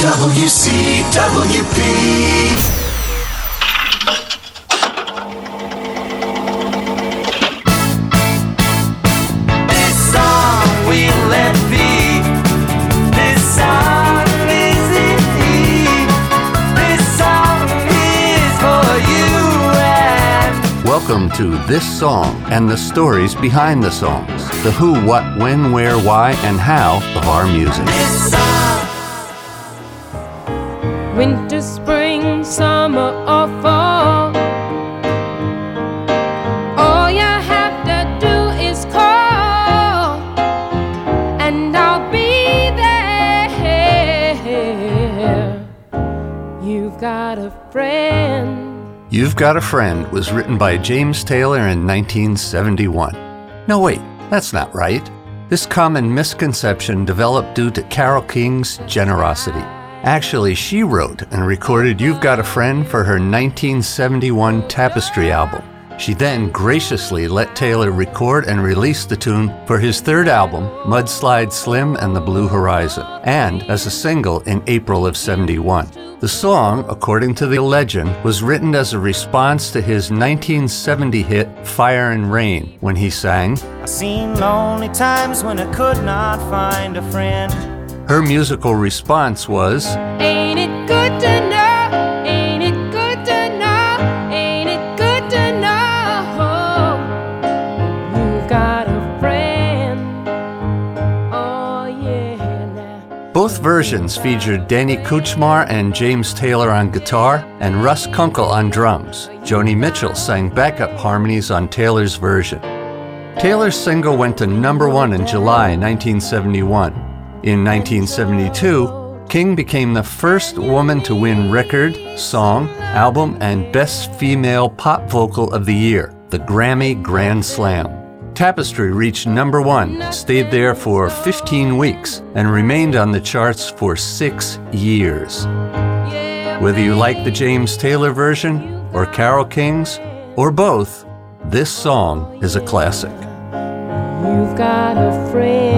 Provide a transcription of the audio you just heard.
WCWP. This song we let be. This song is it. This song is for you and Welcome to This Song and the stories behind the songs, the who, what, when, where, why, and how of our music. Winter, spring, summer, or fall. All you have to do is call, and I'll be there. You've got a friend. You've Got a Friend was written by James Taylor in 1971. No, wait, that's not right. This common misconception developed due to Carole King's generosity. Actually, she wrote and recorded You've Got a Friend for her 1971 Tapestry album. She then graciously let Taylor record and release the tune for his third album, Mudslide Slim and the Blue Horizon, and as a single in April of 71. The song, according to the legend, was written as a response to his 1970 hit Fire and Rain when he sang, I seen lonely times when I could not find a friend. Her musical response was, Ain't it good to know? Ain't it good to know? Ain't it good to know? You've got a friend. Oh, yeah, now. Both versions featured Danny Kortchmar and James Taylor on guitar and Russ Kunkel on drums. Joni Mitchell sang backup harmonies on Taylor's version. Taylor's single went to number one in July 1971. In 1972, King became the first woman to win record, song, album, and Best Female Pop Vocal of the Year, the Grammy Grand Slam. Tapestry reached number one, stayed there for 15 weeks, and remained on the charts for six years. Whether you like the James Taylor version, or Carole King's, or both, this song is a classic. You've got a friend.